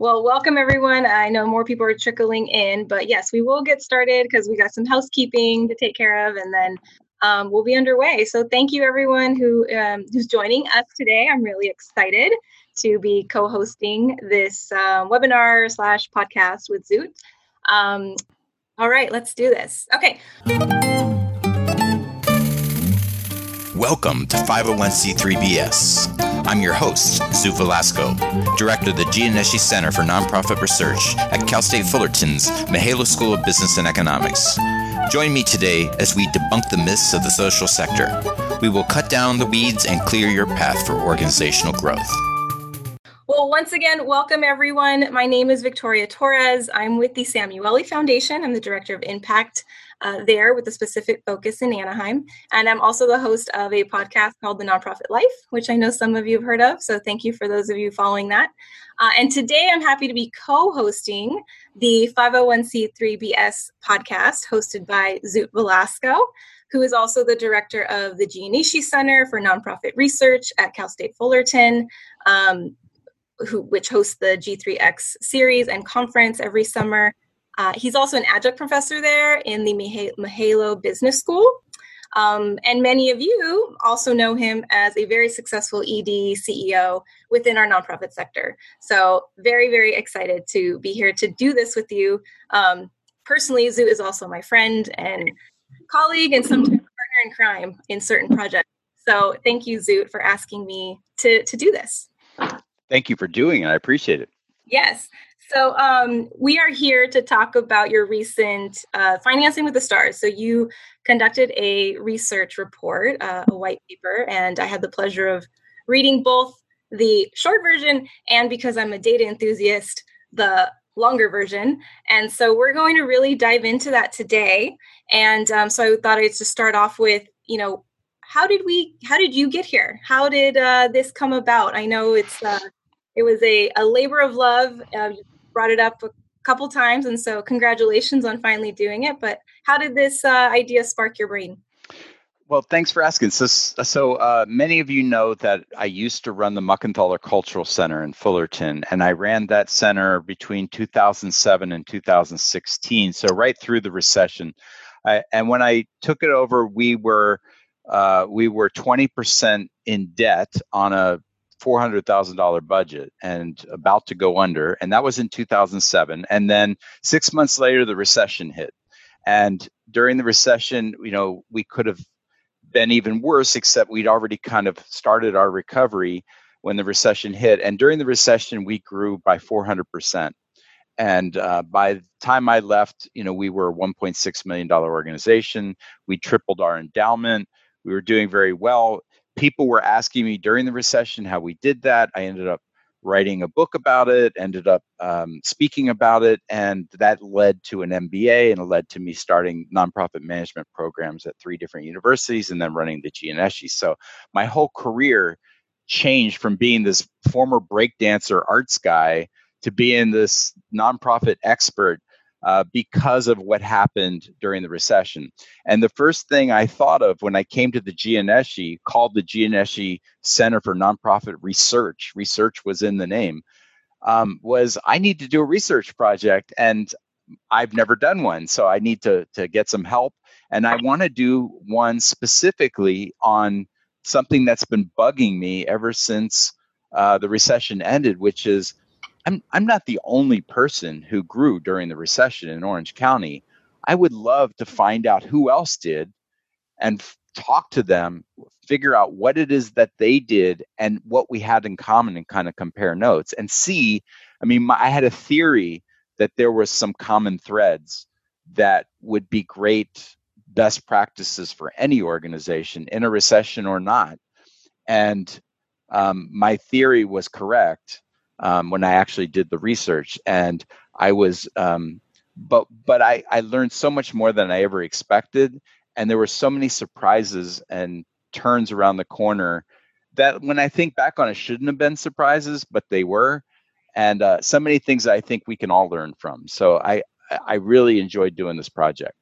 Well, welcome everyone. I know more people are trickling in, but yes, we will get started because we got some housekeeping to take care of, and then um, we'll be underway. So thank you everyone who um, who's joining us today. I'm really excited to be co-hosting this uh, webinar slash podcast with Zoot. Um, all right, let's do this. Okay. Welcome to 501c3BS. I'm your host, Zoot Velasco, Director of the Gianneschi Center for Nonprofit Research at Cal State Fullerton's Mihaylo School of Business and Economics. Join me today as we debunk the myths of the social sector. We will cut down the weeds and clear your path for organizational growth. Well, once again, welcome everyone. My name is Victoria Torres. I'm with the Samueli Foundation. I'm the Director of Impact uh, there with a specific focus in Anaheim. And I'm also the host of a podcast called The Nonprofit Life, which I know some of you have heard of. So thank you for those of you following that. Uh, and today I'm happy to be co hosting the 501c3BS podcast hosted by Zoot Velasco. Who is also the director of the Gianneschi Center for Nonprofit Research at Cal State Fullerton, um, who, which hosts the G3X series and conference every summer. Uh, he's also an adjunct professor there in the Mihaylo Business School. Um, and many of you also know him as a very successful ED CEO within our nonprofit sector. So, very, very excited to be here to do this with you. Um, personally, Zoot is also my friend and colleague and sometimes partner in crime in certain projects. So, thank you, Zoot, for asking me to, to do this. Thank you for doing it. I appreciate it. Yes. So um, we are here to talk about your recent uh, financing with the stars. So you conducted a research report, uh, a white paper, and I had the pleasure of reading both the short version and because I'm a data enthusiast, the longer version. And so we're going to really dive into that today. And um, so I thought I'd just start off with, you know, how did we, how did you get here? How did uh, this come about? I know it's, uh, it was a, a labor of love. Uh, brought it up a couple times, and so congratulations on finally doing it. But how did this uh, idea spark your brain? Well, thanks for asking. So, so uh, many of you know that I used to run the Muckenthaler Cultural Center in Fullerton, and I ran that center between 2007 and 2016. So, right through the recession. I, and when I took it over, we were uh, we were 20% in debt on a $400,000 budget and about to go under. And that was in 2007. And then six months later, the recession hit. And during the recession, you know, we could have been even worse, except we'd already kind of started our recovery when the recession hit. And during the recession, we grew by 400%. And uh, by the time I left, you know, we were a $1.6 million organization. We tripled our endowment. We were doing very well people were asking me during the recession how we did that. I ended up writing a book about it, ended up um, speaking about it, and that led to an MBA and it led to me starting nonprofit management programs at three different universities and then running the Gianneschi. So my whole career changed from being this former breakdancer arts guy to being this nonprofit expert uh, because of what happened during the recession. And the first thing I thought of when I came to the Gianneschi, called the Gianneschi Center for Nonprofit Research, research was in the name, um, was I need to do a research project. And I've never done one, so I need to, to get some help. And I want to do one specifically on something that's been bugging me ever since uh, the recession ended, which is I'm I'm not the only person who grew during the recession in Orange County. I would love to find out who else did and f- talk to them, figure out what it is that they did and what we had in common and kind of compare notes and see. I mean, my, I had a theory that there was some common threads that would be great best practices for any organization in a recession or not. And um, my theory was correct um, when I actually did the research, and I was, um, but but I I learned so much more than I ever expected, and there were so many surprises and turns around the corner that when I think back on it, shouldn't have been surprises, but they were, and uh, so many things I think we can all learn from. So I I really enjoyed doing this project.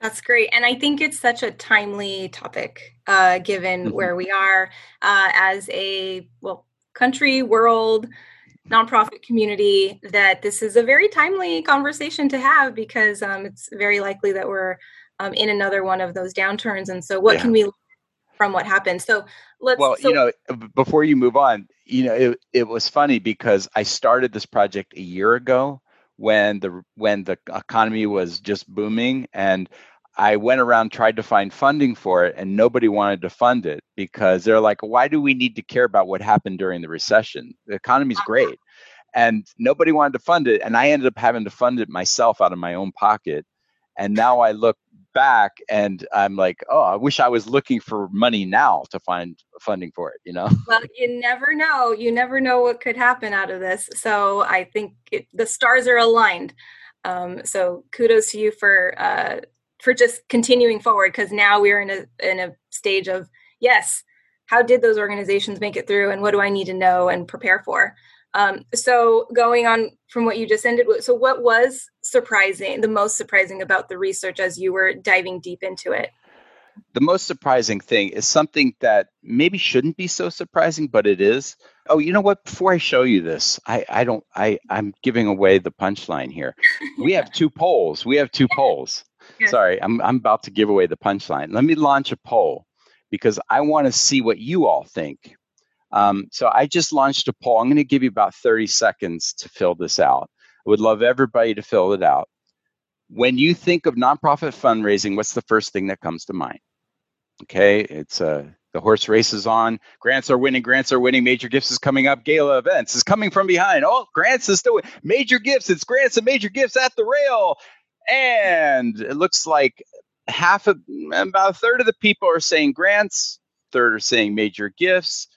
That's great. And I think it's such a timely topic, uh, given mm-hmm. where we are uh, as a, well, country, world, nonprofit community that this is a very timely conversation to have because um, it's very likely that we're um, in another one of those downturns. And so, what yeah. can we learn from what happened? So, let's. Well, so, you know, before you move on, you know, it, it was funny because I started this project a year ago when the when the economy was just booming and I went around tried to find funding for it and nobody wanted to fund it because they're like why do we need to care about what happened during the recession the economy's great and nobody wanted to fund it and I ended up having to fund it myself out of my own pocket and now I look back and I'm like, oh, I wish I was looking for money now to find funding for it, you know? Well, you never know. You never know what could happen out of this. So I think it, the stars are aligned. Um, so kudos to you for uh, for just continuing forward because now we're in a in a stage of yes, how did those organizations make it through, and what do I need to know and prepare for? Um, so going on from what you just ended with, so what was surprising, the most surprising about the research as you were diving deep into it? The most surprising thing is something that maybe shouldn't be so surprising, but it is. Oh, you know what? Before I show you this, I, I don't I, I'm giving away the punchline here. We have two polls. We have two polls. Sorry, I'm I'm about to give away the punchline. Let me launch a poll because I want to see what you all think. Um, so I just launched a poll. I'm going to give you about 30 seconds to fill this out. I would love everybody to fill it out. When you think of nonprofit fundraising, what's the first thing that comes to mind? Okay, it's uh, the horse race is on. Grants are winning. Grants are winning. Major gifts is coming up. Gala events is coming from behind. Oh, grants is still major gifts. It's grants and major gifts at the rail. And it looks like half of about a third of the people are saying grants. Third are saying major gifts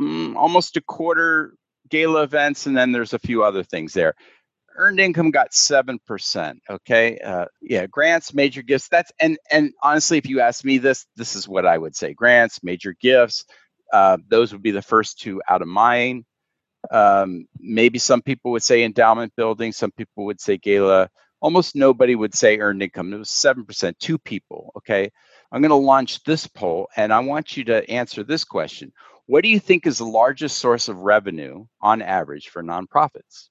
mm, almost a quarter gala events, and then there's a few other things there. Earned income got seven percent. Okay, uh, yeah, grants, major gifts. That's and and honestly, if you ask me this, this is what I would say: grants, major gifts. Uh, those would be the first two out of mine. Um, maybe some people would say endowment building. Some people would say gala. Almost nobody would say earned income. It was seven percent. Two people. Okay, I'm going to launch this poll, and I want you to answer this question: what do you think is the largest source of revenue on average for nonprofits?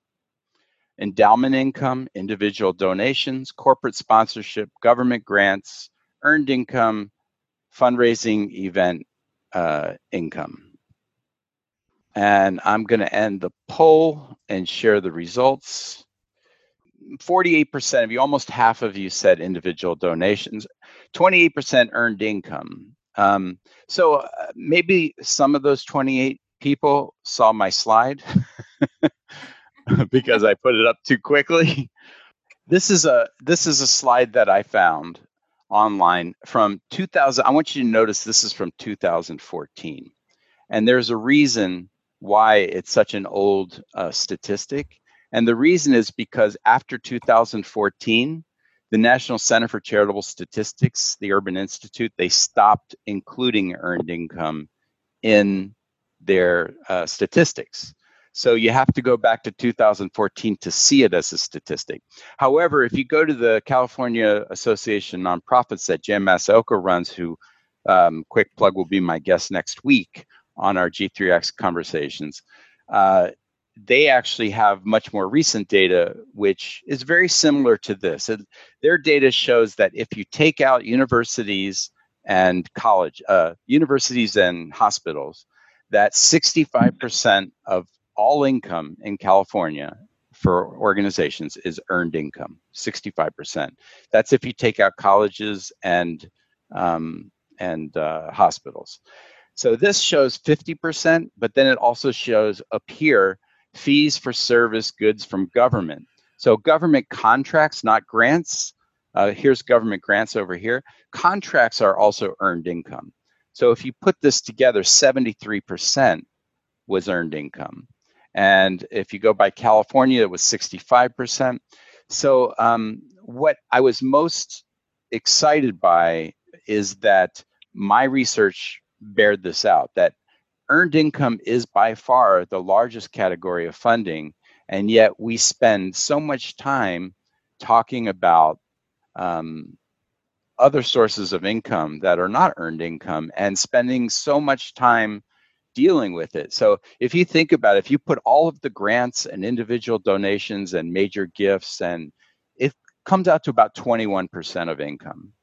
Endowment income, individual donations, corporate sponsorship, government grants, earned income, fundraising event uh, income. And I'm going to end the poll and share the results. 48% of you, almost half of you said individual donations, 28% earned income. Um, so uh, maybe some of those 28 people saw my slide because I put it up too quickly. This is a this is a slide that I found online from 2000. I want you to notice this is from 2014, and there's a reason why it's such an old uh, statistic. And the reason is because after 2014, the National Center for Charitable Statistics, the Urban Institute, they stopped including earned income in their uh, statistics. So you have to go back to 2014 to see it as a statistic. However, if you go to the California Association Nonprofits that Jim Masaoka runs, who um, quick plug will be my guest next week on our G3X conversations, uh, they actually have much more recent data, which is very similar to this. And their data shows that if you take out universities and college, uh, universities and hospitals, that 65% of all income in California for organizations is earned income. 65%. That's if you take out colleges and um, and uh, hospitals. So this shows 50%, but then it also shows up here fees for service goods from government. So government contracts, not grants. Uh, here's government grants over here. Contracts are also earned income. So if you put this together, 73% was earned income. And if you go by California, it was 65%. So um, what I was most excited by is that my research bared this out that earned income is by far the largest category of funding, and yet we spend so much time talking about um, other sources of income that are not earned income and spending so much time dealing with it. So if you think about it, if you put all of the grants and individual donations and major gifts, and it comes out to about 21% of income.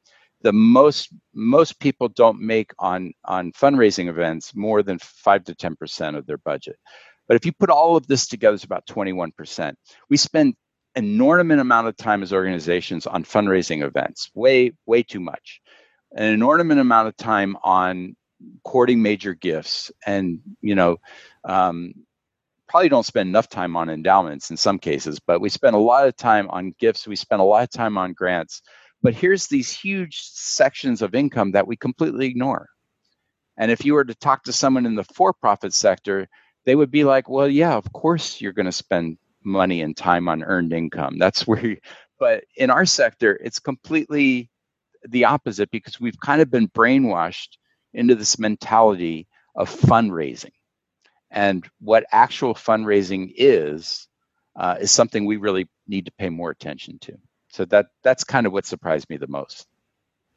The most most people don't make on on fundraising events more than five to 10% of their budget. But if you put all of this together, it's about 21%. We spend enormous amount of time as organizations on fundraising events, way, way too much. An enormous amount of time on courting major gifts and you know um, probably don't spend enough time on endowments in some cases but we spend a lot of time on gifts we spend a lot of time on grants but here's these huge sections of income that we completely ignore and if you were to talk to someone in the for-profit sector they would be like well yeah of course you're going to spend money and time on earned income that's where you, but in our sector it's completely the opposite because we've kind of been brainwashed into this mentality of fundraising. And what actual fundraising is, uh, is something we really need to pay more attention to. So that that's kind of what surprised me the most.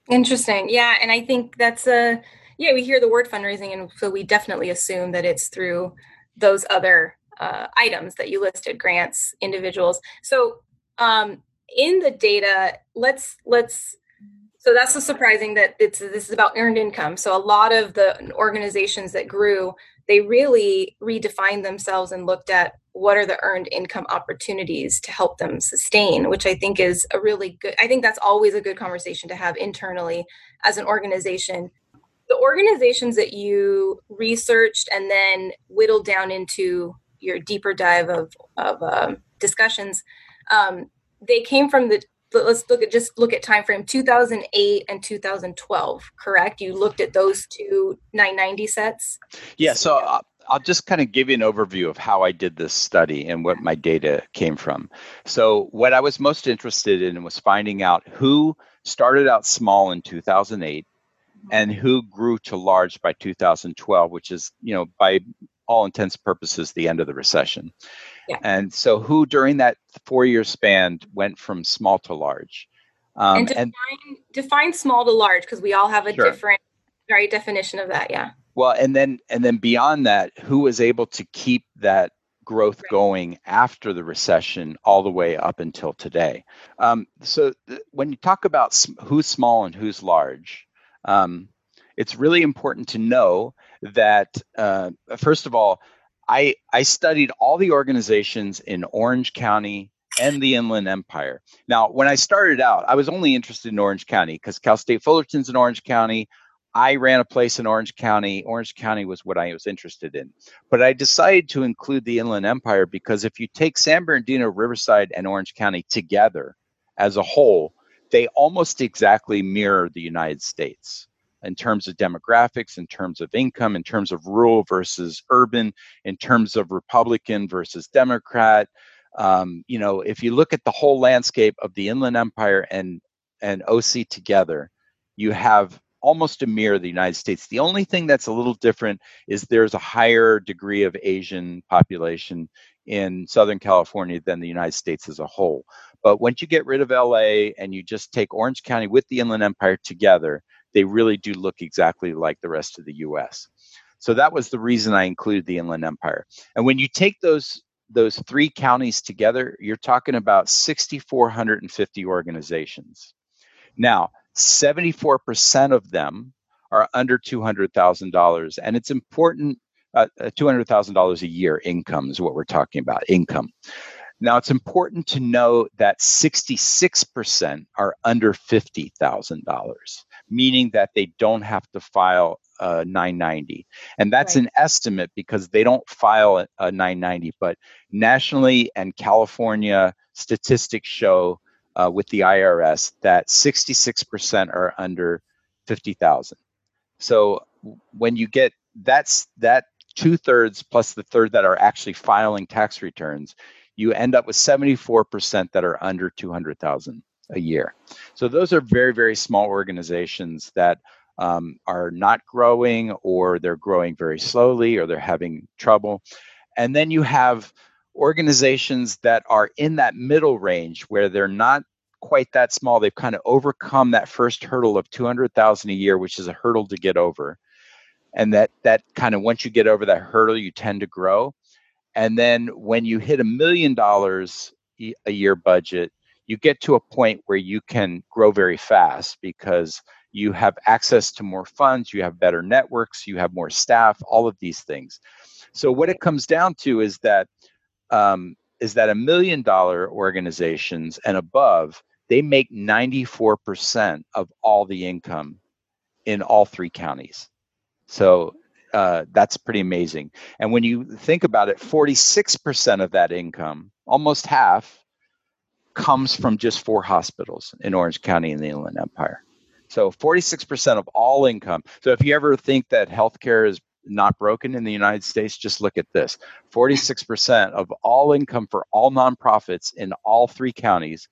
Interesting. Yeah. And I think that's a, yeah, we hear the word fundraising, and so we definitely assume that it's through those other uh, items that you listed grants individuals so um, in the data let's let's so that's so surprising that it's this is about earned income. So a lot of the organizations that grew, they really redefined themselves and looked at what are the earned income opportunities to help them sustain, which I think is a really good I think that's always a good conversation to have internally as an organization. The organizations that you researched and then whittled down into your deeper dive of, of um, discussions, um, they came from the let's look at just look at time frame 2008 and 2012 correct? You looked at those two 990 sets? Yeah so I'll, I'll just kind of give you an overview of how i did this study and what my data came from. So what i was most interested in was finding out who started out small in 2008 mm-hmm. and who grew to large by 2012 which is you know by all intents purposes the end of the recession yeah. And so, who during that four year span went from small to large? Um, and, define, and define small to large because we all have a sure. different, right definition of that. Yeah. Well, and then and then beyond that, who was able to keep that growth right. going after the recession all the way up until today? Um, so th- when you talk about sm- who's small and who's large, um, it's really important to know that uh, first of all, I I studied all the organizations in Orange County and the Inland Empire. Now, when I started out, I was only interested in Orange County because Cal State Fullerton's in Orange County. I ran a place in Orange County. Orange County was what I was interested in. But I decided to include the Inland Empire because if you take San Bernardino, Riverside, and Orange County together as a whole, they almost exactly mirror the United States in terms of demographics, in terms of income, in terms of rural versus urban, in terms of Republican versus Democrat. Um, you know, if you look at the whole landscape of the Inland Empire and and OC together, you have almost a mirror of the United States. The only thing that's a little different is there's a higher degree of Asian population in Southern California than the United States as a whole. But once you get rid of LA and you just take Orange County with the Inland Empire together, they really do look exactly like the rest of the US. So that was the reason I included the Inland Empire. And when you take those those three counties together, you're talking about 6,450 organizations. Now, 74% of them are under $200,000. And it's important, uh, $200,000 a year income is what we're talking about, income. Now, it's important to know that 66% are under $50,000 meaning that they don't have to file a 990. And that's right. an estimate because they don't file a 990, but nationally and California statistics show uh, with the IRS that 66% are under 50,000. So when you get that's that two thirds plus the third that are actually filing tax returns, you end up with 74% that are under 200,000 a year. So those are very, very small organizations that um, are not growing or they're growing very slowly or they're having trouble. And then you have organizations that are in that middle range where they're not quite that small. They've kind of overcome that first hurdle of 200,000 a year, which is a hurdle to get over. and that that kind of once you get over that hurdle, you tend to grow. And then when you hit a million dollars a year budget, you get to a point where you can grow very fast because you have access to more funds, you have better networks, you have more staff, all of these things. So what it comes down to is that um, is that a million dollar organizations and above they make 94% of all the income in all three counties. So uh, that's pretty amazing. And when you think about it, 46% of that income, almost half, comes from just four hospitals in Orange County in the Inland Empire. So 46% of all income. So if you ever think that healthcare is not broken in the United States, just look at this 46% of all income for all nonprofits in all three counties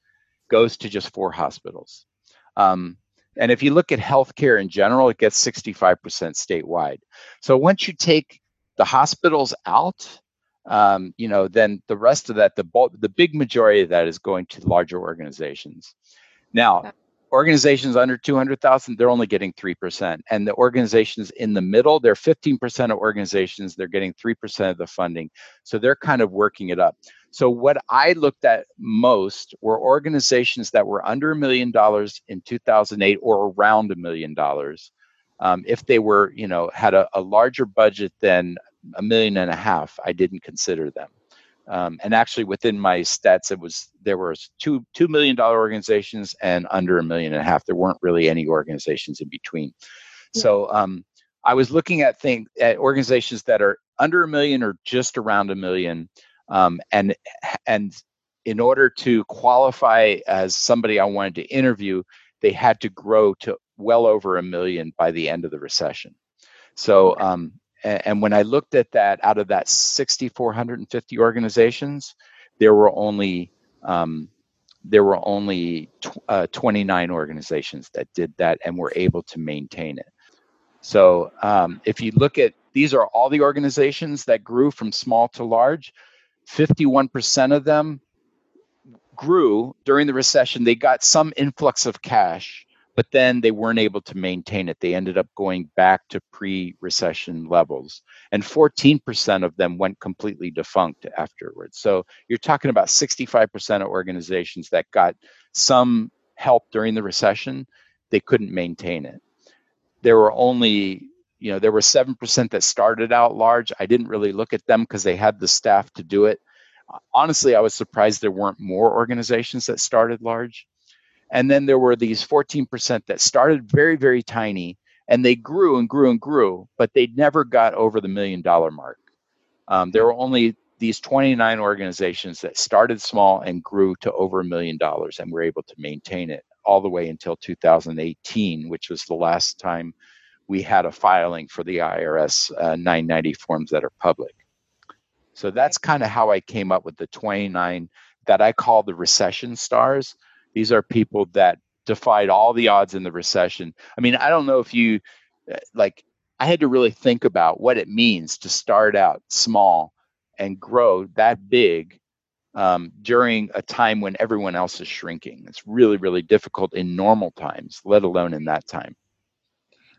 goes to just four hospitals. Um, and if you look at healthcare in general, it gets 65% statewide. So once you take the hospitals out, um, you know, then the rest of that, the bulk, the big majority of that is going to larger organizations. Now, organizations under 200,000, they're only getting 3%. And the organizations in the middle, they're 15% of organizations, they're getting 3% of the funding. So they're kind of working it up. So what I looked at most were organizations that were under a million dollars in 2008 or around a million dollars. Um, if they were, you know, had a, a larger budget than a million and a half, I didn't consider them. Um, and actually, within my stats, it was there were two two million dollar organizations and under a million and a half. There weren't really any organizations in between. So um, I was looking at things at organizations that are under a million or just around a million, um, and and in order to qualify as somebody I wanted to interview, they had to grow to well over a million by the end of the recession. So um, and when I looked at that, out of that 6,450 organizations, there were only um, there were only tw- uh, 29 organizations that did that and were able to maintain it. So um, if you look at these are all the organizations that grew from small to large. 51% of them grew during the recession. They got some influx of cash but then they weren't able to maintain it. They ended up going back to pre recession levels. And 14% of them went completely defunct afterwards. So you're talking about 65% of organizations that got some help during the recession, they couldn't maintain it. There were only you know there were 7% that started out large. I didn't really look at them because they had the staff to do it. Honestly i was surprised there weren't more organizations that started large. And then there were these 14% that started very, very tiny and they grew and grew and grew, but they never got over the million dollar mark. Um, there were only these 29 organizations that started small and grew to over a million dollars and were able to maintain it all the way until 2018, which was the last time we had a filing for the IRS uh, 990 forms that are public. So that's kind of how I came up with the 29 that I call the recession stars. These are people that defied all the odds in the recession. I mean, I don't know if you uh, like, I had to really think about what it means to start out small and grow that big um, during a time when everyone else is shrinking. It's really, really difficult in normal times, let alone in that time.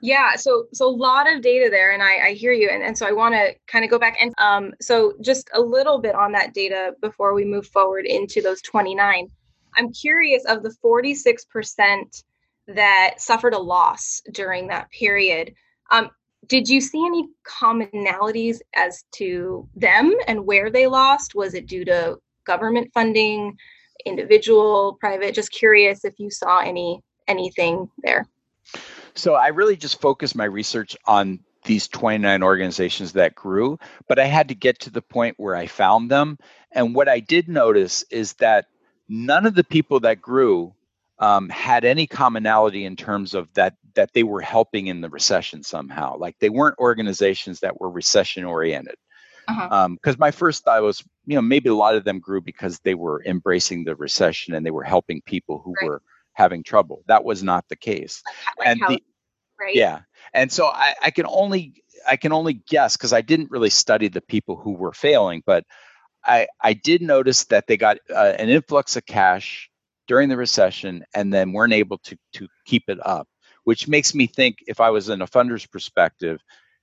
Yeah, so so a lot of data there, and I, I hear you, and, and so I want to kind of go back and um, so just a little bit on that data before we move forward into those 29. I'm curious of the 46% that suffered a loss during that period. Um, did you see any commonalities as to them and where they lost? Was it due to government funding, individual, private? Just curious if you saw any anything there. So I really just focused my research on these 29 organizations that grew, but I had to get to the point where I found them. And what I did notice is that none of the people that grew um, had any commonality in terms of that that they were helping in the recession somehow. Like they weren't organizations that were recession oriented. Because uh-huh. um, my first thought was, you know, maybe a lot of them grew because they were embracing the recession and they were helping people who right. were having trouble. That was not the case. Like and the, right? yeah, and so I, I can only I can only guess because I didn't really study the people who were failing, but I, I did notice that they got uh, an influx of cash during the recession and then weren't able to, to keep it up, which makes me think if I was in a funder's perspective,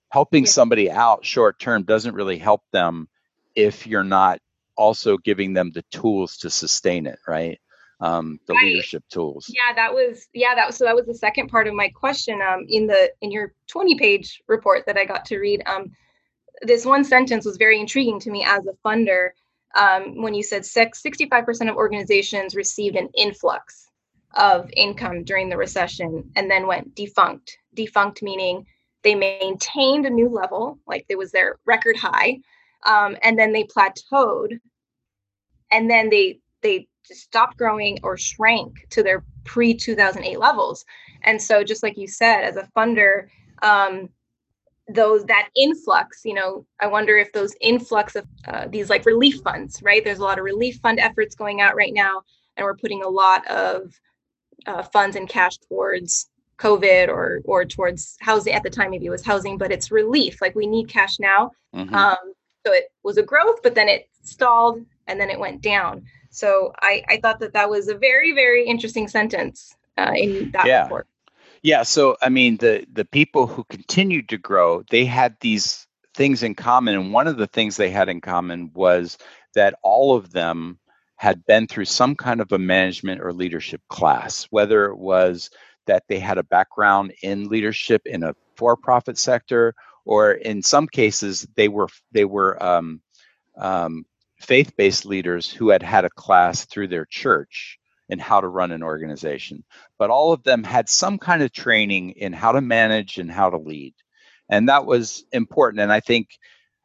helping yeah. somebody out short term doesn't really help them if you're not also giving them the tools to sustain it, right? Um, the right. leadership tools. Yeah, that was yeah that was so that was the second part of my question. Um, in the in your 20 page report that I got to read, um, this one sentence was very intriguing to me as a funder. Um, when you said 65% of organizations received an influx of income during the recession and then went defunct. Defunct meaning they maintained a new level, like it was their record high, um, and then they plateaued, and then they they stopped growing or shrank to their pre 2008 levels. And so, just like you said, as a funder, um, those that influx, you know, I wonder if those influx of uh, these like relief funds, right? There's a lot of relief fund efforts going out right now, and we're putting a lot of uh, funds and cash towards COVID or or towards housing at the time maybe it was housing, but it's relief. Like we need cash now. Mm-hmm. Um, so it was a growth, but then it stalled and then it went down. So I, I thought that that was a very very interesting sentence uh, in that yeah. report. Yeah. So I mean the the people who continued to grow, they had these things in common, and one of the things they had in common was that all of them had been through some kind of a management or leadership class, whether it was that they had a background in leadership in a for-profit sector, or in some cases they were they were um, um, faith-based leaders who had had a class through their church in how to run an organization. But all of them had some kind of training in how to manage and how to lead, and that was important. And I think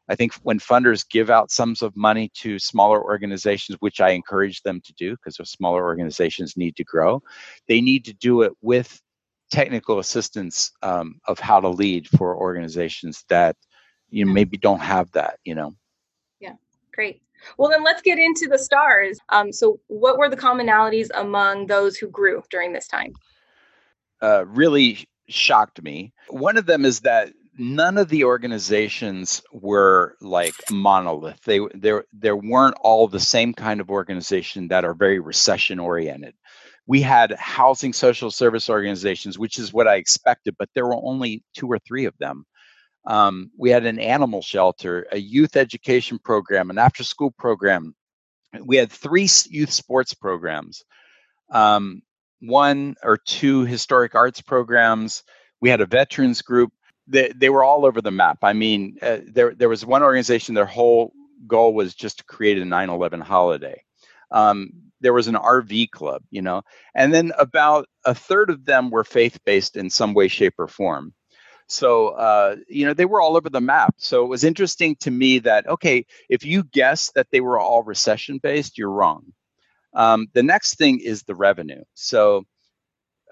I think when funders give out sums of money to smaller organizations, which I encourage them to do because those smaller organizations need to grow, they need to do it with technical assistance um, of how to lead for organizations that you know, maybe don't have that. You know. Yeah, great. Well, then let's get into the stars. Um, so, what were the commonalities among those who grew during this time? Uh, really shocked me. One of them is that none of the organizations were like monolith. They there there weren't all the same kind of organization that are very recession oriented. We had housing social service organizations, which is what I expected, but there were only two or three of them. Um, we had an animal shelter, a youth education program, an after school program. We had three youth sports programs, um, one or two historic arts programs. We had a veterans group they, they were all over the map. I mean, uh, there there was one organization. Their whole goal was just to create a 9/11 holiday. Um, there was an RV club, you know, and then about a third of them were faith-based in some way, shape, or form. So, uh, you know, they were all over the map. So it was interesting to me that okay, if you guess that they were all recession-based, you're wrong. Um, the next thing is the revenue. So,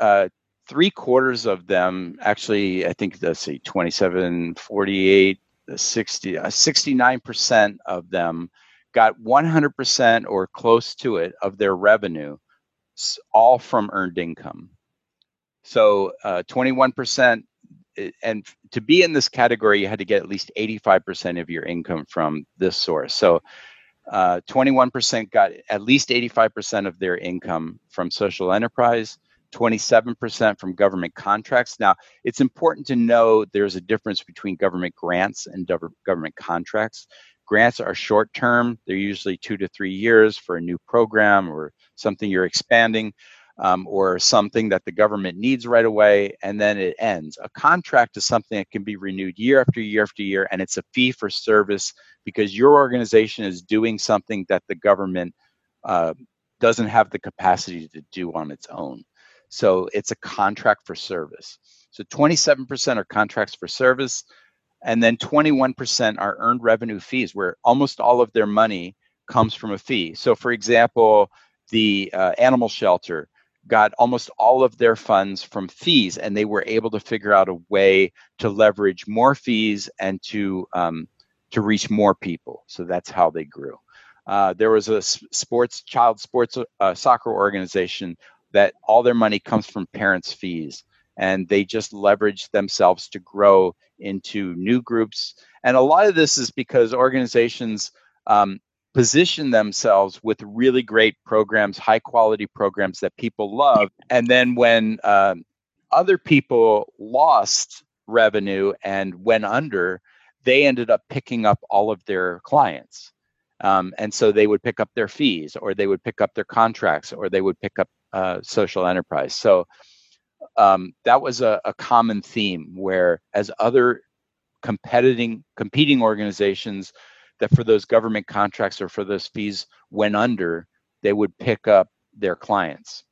uh, three quarters of them actually i think let's see 27 48 60 uh, 69% of them got 100% or close to it of their revenue all from earned income so uh, 21% and to be in this category you had to get at least 85% of your income from this source so uh, 21% got at least 85% of their income from social enterprise 27% from government contracts. Now, it's important to know there's a difference between government grants and government contracts. Grants are short term, they're usually two to three years for a new program or something you're expanding. Um, or something that the government needs right away, and then it ends. A contract is something that can be renewed year after year after year, and it's a fee for service because your organization is doing something that the government uh, doesn't have the capacity to do on its own. So it's a contract for service. So 27% are contracts for service, and then 21% are earned revenue fees, where almost all of their money comes from a fee. So, for example, the uh, animal shelter got almost all of their funds from fees, and they were able to figure out a way to leverage more fees and to um, to reach more people. So that's how they grew. Uh, there was a sports child sports uh, soccer organization that all their money comes from parents' fees and they just leverage themselves to grow into new groups. And a lot of this is because organizations um, position themselves with really great programs, high quality programs that people love. And then when um, other people lost revenue and went under, they ended up picking up all of their clients. Um, and so they would pick up their fees or they would pick up their contracts or they would pick up uh, social enterprise. So um, that was a, a common theme where as other competing competing organizations that for those government contracts or for those fees went under, they would pick up their clients.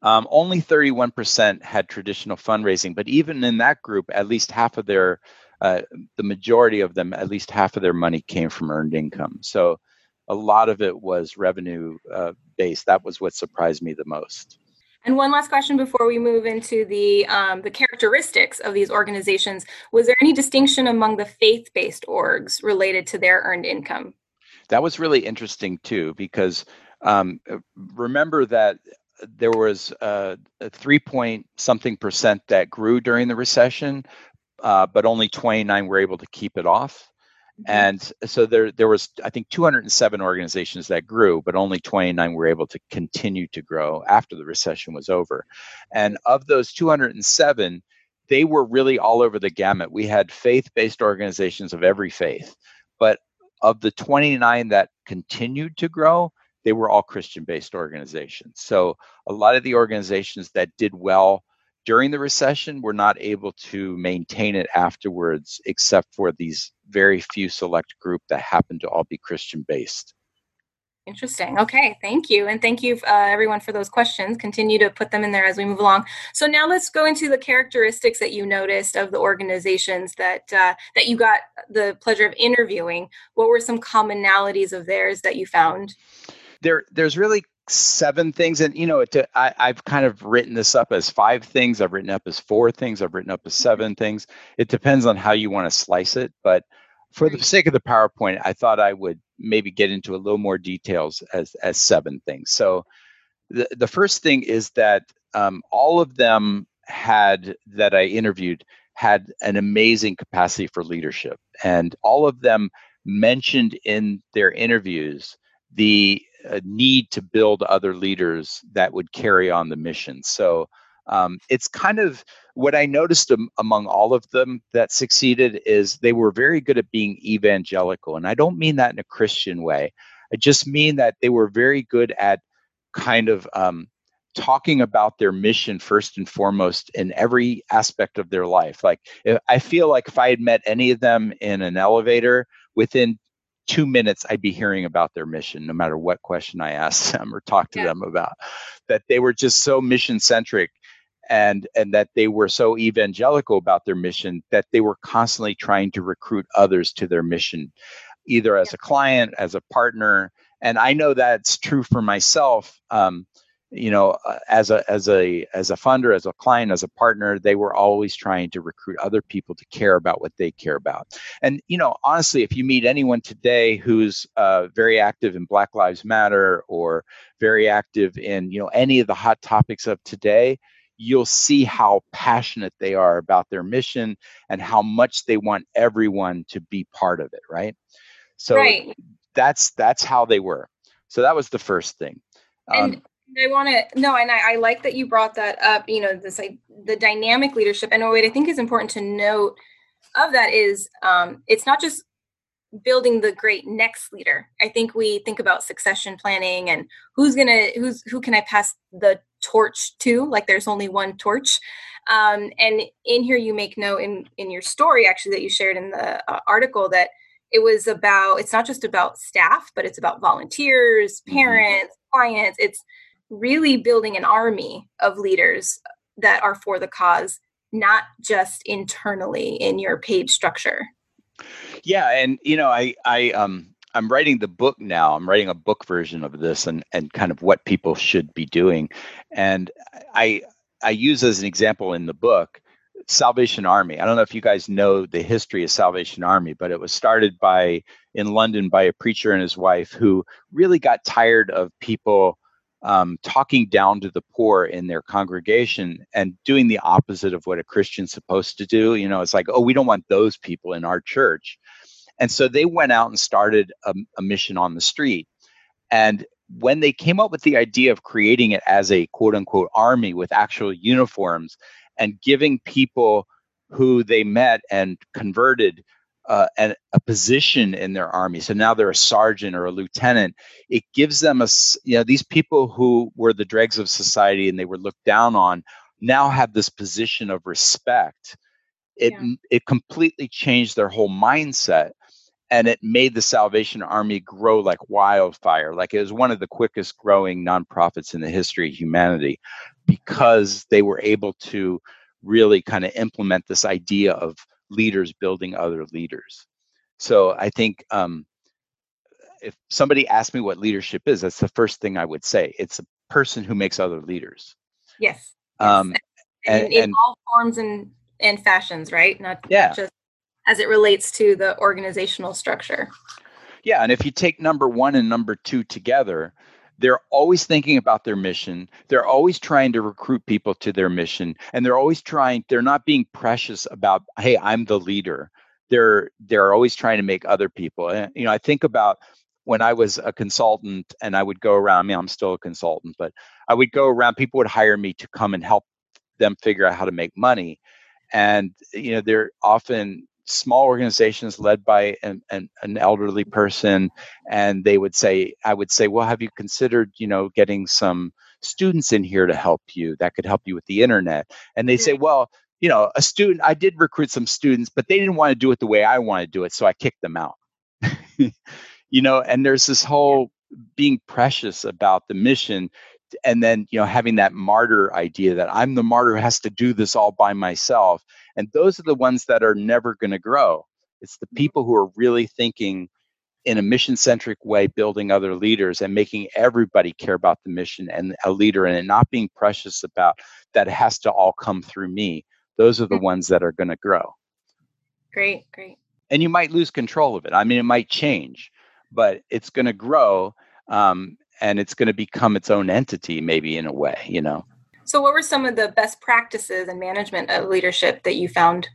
Um, only 31% had traditional fundraising, but even in that group, at least half of their, uh, the majority of them, at least half of their money came from earned income. So a lot of it was revenue uh, based. That was what surprised me the most. And one last question before we move into the um, the characteristics of these organizations: Was there any distinction among the faith-based orgs related to their earned income? That was really interesting too, because um, remember that there was uh, a three point something percent that grew during the recession, uh, but only 29 were able to keep it off. Mm-hmm. And so there, there was, I think, 207 organizations that grew, but only 29 were able to continue to grow after the recession was over. And of those 207, they were really all over the gamut. We had faith-based organizations of every faith, but of the 29 that continued to grow, they were all Christian-based organizations. So a lot of the organizations that did well during the recession We're not able to maintain it afterwards, except for these very few select group that happen to all be Christian based. Interesting. Okay, thank you, and thank you uh, everyone for those questions. Continue to put them in there as we move along. So now let's go into the characteristics that you noticed of the organizations that uh, that you got the pleasure of interviewing. What were some commonalities of theirs that you found? There, there's really seven things. And you know it, I, i've kind of written this up as five things. I've written up as four things. I've written up as seven things. It depends on how you want to slice it. But for the sake of the powerpoint i thought i would maybe get into a little more details as as seven things. So the, the first thing is that um, all of them had that i interviewed had an amazing capacity for leadership. And all of them mentioned in their interviews the a need to build other leaders that would carry on the mission. So um, it's kind of what I noticed among all of them that succeeded is they were very good at being evangelical. And I don't mean that in a Christian way. I just mean that they were very good at kind of um, talking about their mission first and foremost in every aspect of their life. Like, I feel like if I had met any of them in an elevator, within two minutes I'd be hearing about their mission, no matter what question I asked them or talked to yeah. them about. That they were just so mission centric and and that they were so evangelical about their mission that they were constantly trying to recruit others to their mission, either as a client, as a partner. And I know that's true for myself. Um, you know uh, as a as a as a funder as a client as a partner they were always trying to recruit other people to care about what they care about. And you know honestly if you meet anyone today who's uh, very active in black lives matter or very active in you know any of the hot topics of today you'll see how passionate they are about their mission and how much they want everyone to be part of it right? So right. that's that's how they were. So that was the first thing. Um, I want to no, and I, I, like that you brought that up. You know, this like the dynamic leadership. And what I think is important to note of that is um, it's not just building the great next leader. I think we think about succession planning and who's gonna who's who can I pass the torch to? Like there's only one torch. Um, and in here, you make note in in your story actually that you shared in the uh, article that it was about it's not just about staff but it's about volunteers mm-hmm. parents mm-hmm. clients it's really building an army of leaders that are for the cause, not just internally in your page structure. Yeah, and you know, I I um I'm writing the book now. I'm writing a book version of this and and kind of what people should be doing. And I I use as an example in the book Salvation Army. I don't know if you guys know the history of Salvation Army, but it was started by in London by a preacher and his wife who really got tired of people um, talking down to the poor in their congregation and doing the opposite of what a Christian's supposed to do. You know, it's like, oh, we don't want those people in our church. And so they went out and started a, a mission on the street. And when they came up with the idea of creating it as a quote unquote army with actual uniforms and giving people who they met and converted uh, an, a position in their army. So now they're a sergeant or a lieutenant. It gives them a, you know, these people who were the dregs of society and they were looked down on now have this position of respect. It, yeah. it completely changed their whole mindset and it made the Salvation Army grow like wildfire. Like it was one of the quickest growing nonprofits in the history of humanity because they were able to really kind of implement this idea of leaders building other leaders. So I think um, if somebody asked me what leadership is, that's the first thing I would say. It's a person who makes other leaders. Yes. Um, and, and, in and, all forms and, and fashions, right? Not, yeah. Not just as it relates to the organizational structure. Yeah, and if you take number one and number two together, they're always thinking about their mission. They're always trying to recruit people to their mission, and they're always trying. They're not being precious about, hey, I'm the leader. They're they're always trying to make other people. And, you know, I think about when I was a consultant and I would go around. I mean, I'm still a consultant, but I would go around. People would hire me to come and help them figure out how to make money, and you know, they're often small organizations led by an, an, an, elderly person and they would say i would say well have you considered you know getting some students in here to help you that could help you with the internet? And they say well you know a student i did recruit some students but they didn't want to do it the way i want to do it so i kicked them out. You know and there's this whole being precious about the mission and then you know having that martyr idea that i'm the martyr who has to do this all by myself and those are the ones that are never going to grow. It's the people who are really thinking in a mission centric way building other leaders and making everybody care about the mission and a leader and not being precious about that has to all come through me. Those are the mm-hmm. ones that are going to grow. Great great. And you might lose control of it. I mean it might change but it's going to grow um, and it's going to become its own entity maybe in a way you know? So what were some of the best practices and management of leadership that you found?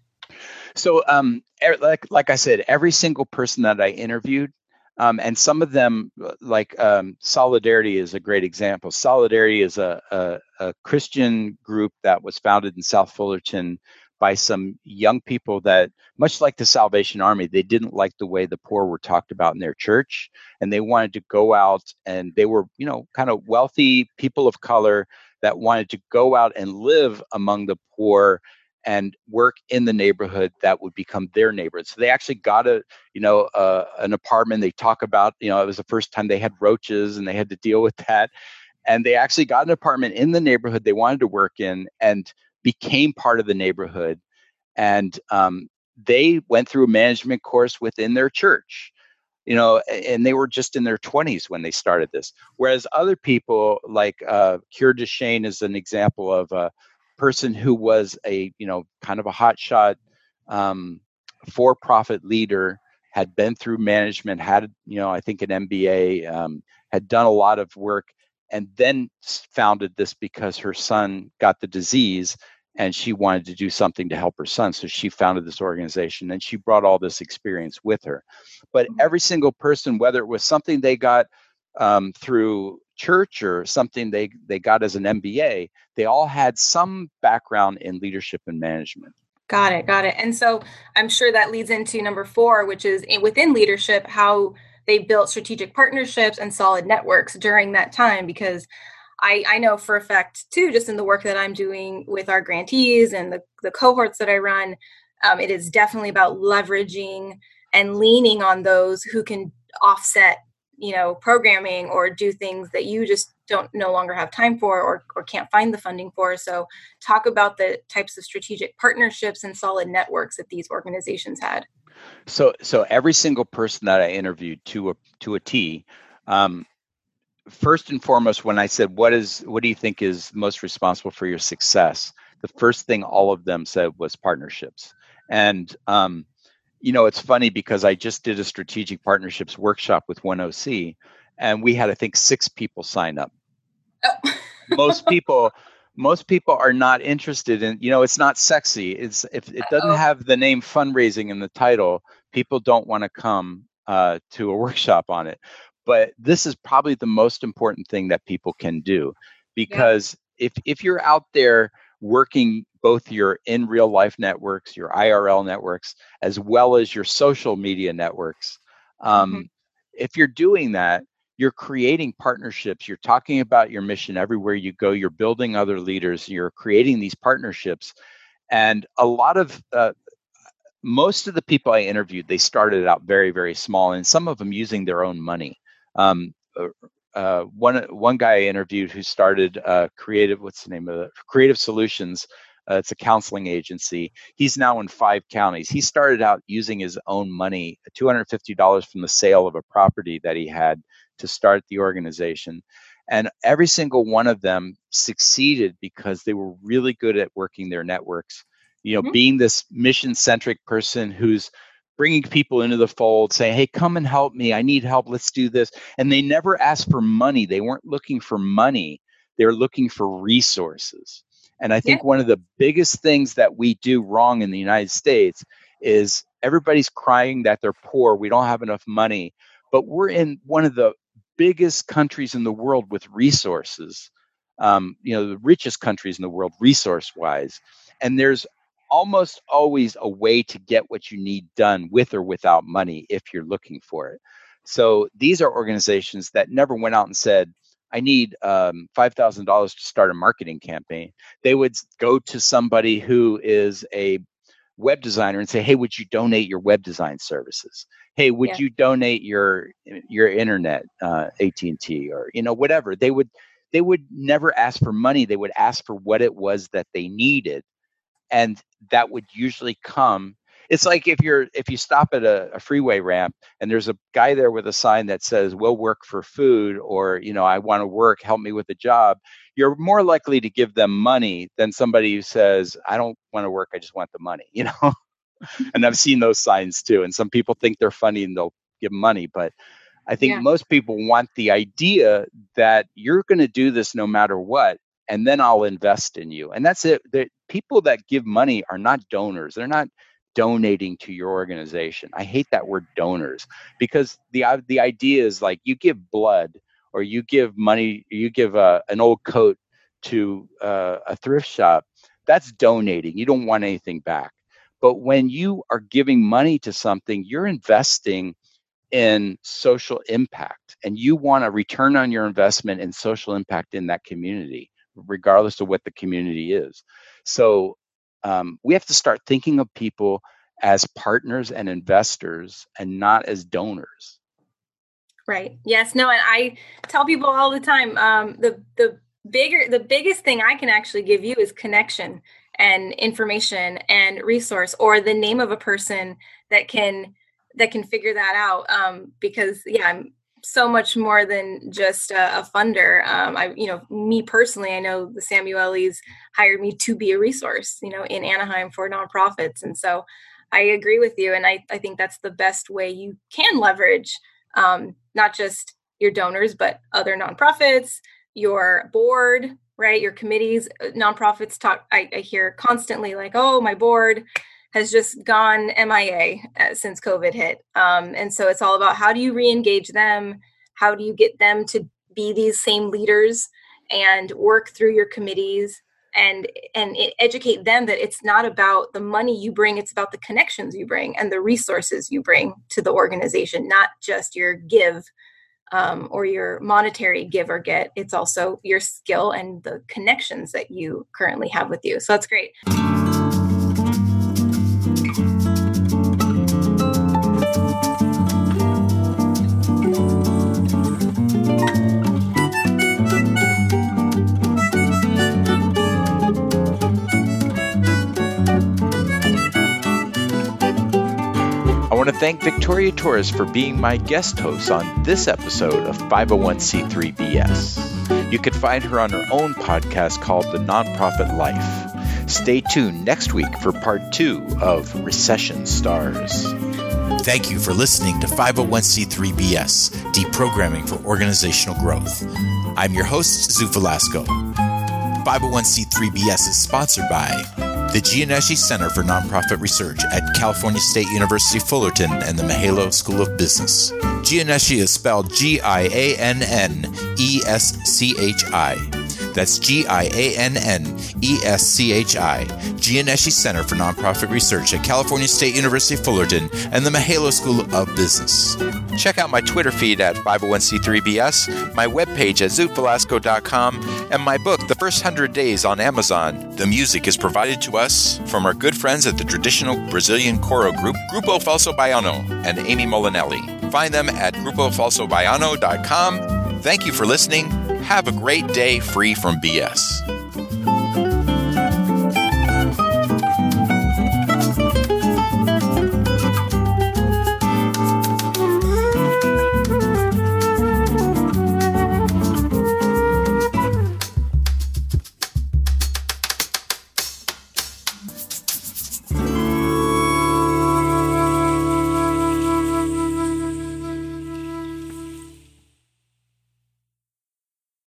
So um, like, like i said every single person that i interviewed um, and some of them like um, solidarity is a great example. Solidarity is a, a, a christian group that was founded in south fullerton by some young people that, much like the Salvation Army, they didn't like the way the poor were talked about in their church. And they wanted to go out and they were, you know, kind of wealthy people of color that wanted to go out and live among the poor and work in the neighborhood that would become their neighborhood. So they actually got a, you know, uh, an apartment. They talk about, you know, it was the first time they had roaches and they had to deal with that. And they actually got an apartment in the neighborhood they wanted to work in. And became part of the neighborhood and um, they went through a management course within their church you know and they were just in their 20s when they started this. Whereas other people like uh Kier Duchene is an example of a person who was a you know kind of a hotshot um, for-profit leader had been through management had you know i think an mba um, had done a lot of work and then founded this because her son got the disease and she wanted to do something to help her son so she founded this organization and she brought all this experience with her. But mm-hmm. every single person whether it was something they got um, through church or something they they got as an mba they all had some background in leadership and management. Got it got it. And so i'm sure that leads into number four which is within leadership how they built strategic partnerships and solid networks during that time because I, I know for a fact too, just in the work that I'm doing with our grantees and the, the cohorts that I run, um, it is definitely about leveraging and leaning on those who can offset, you know, programming or do things that you just don't no longer have time for or, or can't find the funding for. So talk about the types of strategic partnerships and solid networks that these organizations had. So so every single person that I interviewed to a to a T, um, first and foremost, when I said, "What is what do you think is most responsible for your success?" the first thing all of them said was partnerships. And um, you know, it's funny because I just did a strategic partnerships workshop with One OC, and we had I think six people sign up. Oh. most people most people are not interested in you know it's not sexy it's if it doesn't Uh-oh. have the name fundraising in the title people don't want to come uh, to a workshop on it but this is probably the most important thing that people can do because yeah. if if you're out there working both your in real life networks, your IRL networks, as well as your social media networks. Um, mm-hmm. If you're doing that, you're creating partnerships. You're talking about your mission everywhere you go. You're building other leaders. You're creating these partnerships. And a lot of uh, most of the people I interviewed, they started out very, very small, and some of them using their own money. Um, uh, uh one one guy I interviewed who started uh, creative. What's the name of it? Creative Solutions. Uh, it's a counseling agency. He's now in five counties. He started out using his own money, $250 from the sale of a property that he had to start the organization. And every single one of them succeeded because they were really good at working their networks. You know, mm-hmm. being this mission centric person who's bringing people into the fold, saying, Hey, come and help me. I need help. Let's do this. And they never asked for money. They weren't looking for money, they were looking for resources. And I think yeah. one of the biggest things that we do wrong in the United States is everybody's crying that they're poor. We don't have enough money. But we're in one of the biggest countries in the world with resources, um, you know, the richest countries in the world resource wise. And there's almost always a way to get what you need done with or without money if you're looking for it. So these are organizations that never went out and said, I need um, $5,000 to start a marketing campaign. They would go to somebody who is a web designer and say, "Hey, would you donate your web design services? Hey, would yeah. you donate your your internet, uh, AT and T, or you know whatever?" They would they would never ask for money. They would ask for what it was that they needed, and that would usually come it's like if you're if you stop at a, a, freeway ramp and there's a guy there with a sign that says we'll work for food or you know i want to work help me with a job you're more likely to give them money than somebody who says i don't want to work i just want the money you know and i've seen those signs too and some people think they're funny and they'll give money but i think yeah. most people want the idea that you're going to do this no matter what and then i'll invest in you and that's it people that give money are not donors they're not donating to your organization. I hate that word donors because the uh, the idea is like you give blood or you give money, you give a, uh, an old coat to uh, a thrift shop. That's donating. You don't want anything back. But when you are giving money to something, you're investing in social impact and you want a return on your investment in social impact in that community regardless of what the community is so um, we have to start thinking of people as partners and investors and not as donors. Right. Yes. No. And I tell people all the time um, the the bigger the biggest thing I can actually give you is connection and information and resource or the name of a person that can that can figure that out um, because yeah i'm so much more than just a, a funder. Um, I, you know, me personally, I know the Samuelis hired me to be a resource, you know, in Anaheim for nonprofits, and so I agree with you, and I, I think that's the best way you can leverage um, not just your donors, but other nonprofits, your board, right, your committees. Uh, nonprofits talk. I, I hear constantly like, "Oh, my board." Has just gone MIA uh, since COVID hit. Um, and so it's all about how do you re-engage them? How do you get them to be these same leaders and work through your committees and and educate them that it's not about the money you bring it's about the connections you bring and the resources you bring to the organization not just your give um, or your monetary give or get it's also your skill and the connections that you currently have with you so that's great want to thank Victoria Torres for being my guest host on this episode of 501c3 BS. You can find her on her own podcast called The Nonprofit Life. Stay tuned next week for part two of Recession Stars. Thank you for listening to 501c3 BS, deprogramming for organizational growth. I'm your host, Zoot Velasco. 501c3 BS is sponsored by the Gianneschi Center for Nonprofit Research at California State University Fullerton and the Mihaylo School of Business. Gianneschi is spelled G I A N N E S C H I. That's G I A N N E S C H I. Gianneschi Center for Nonprofit Research at California State University Fullerton and the Mihaylo School of Business. Check out my Twitter feed at 501c3bs, my webpage at zootvelasco.com, and my book, The First Hundred Days, on Amazon. The music is provided to us from our good friends at the traditional Brazilian Choro group, Grupo Falso Baiano, and Ami Molinelli. Find them at grupofalsobaiano.com. Thank you for listening. Have a great day free from BS.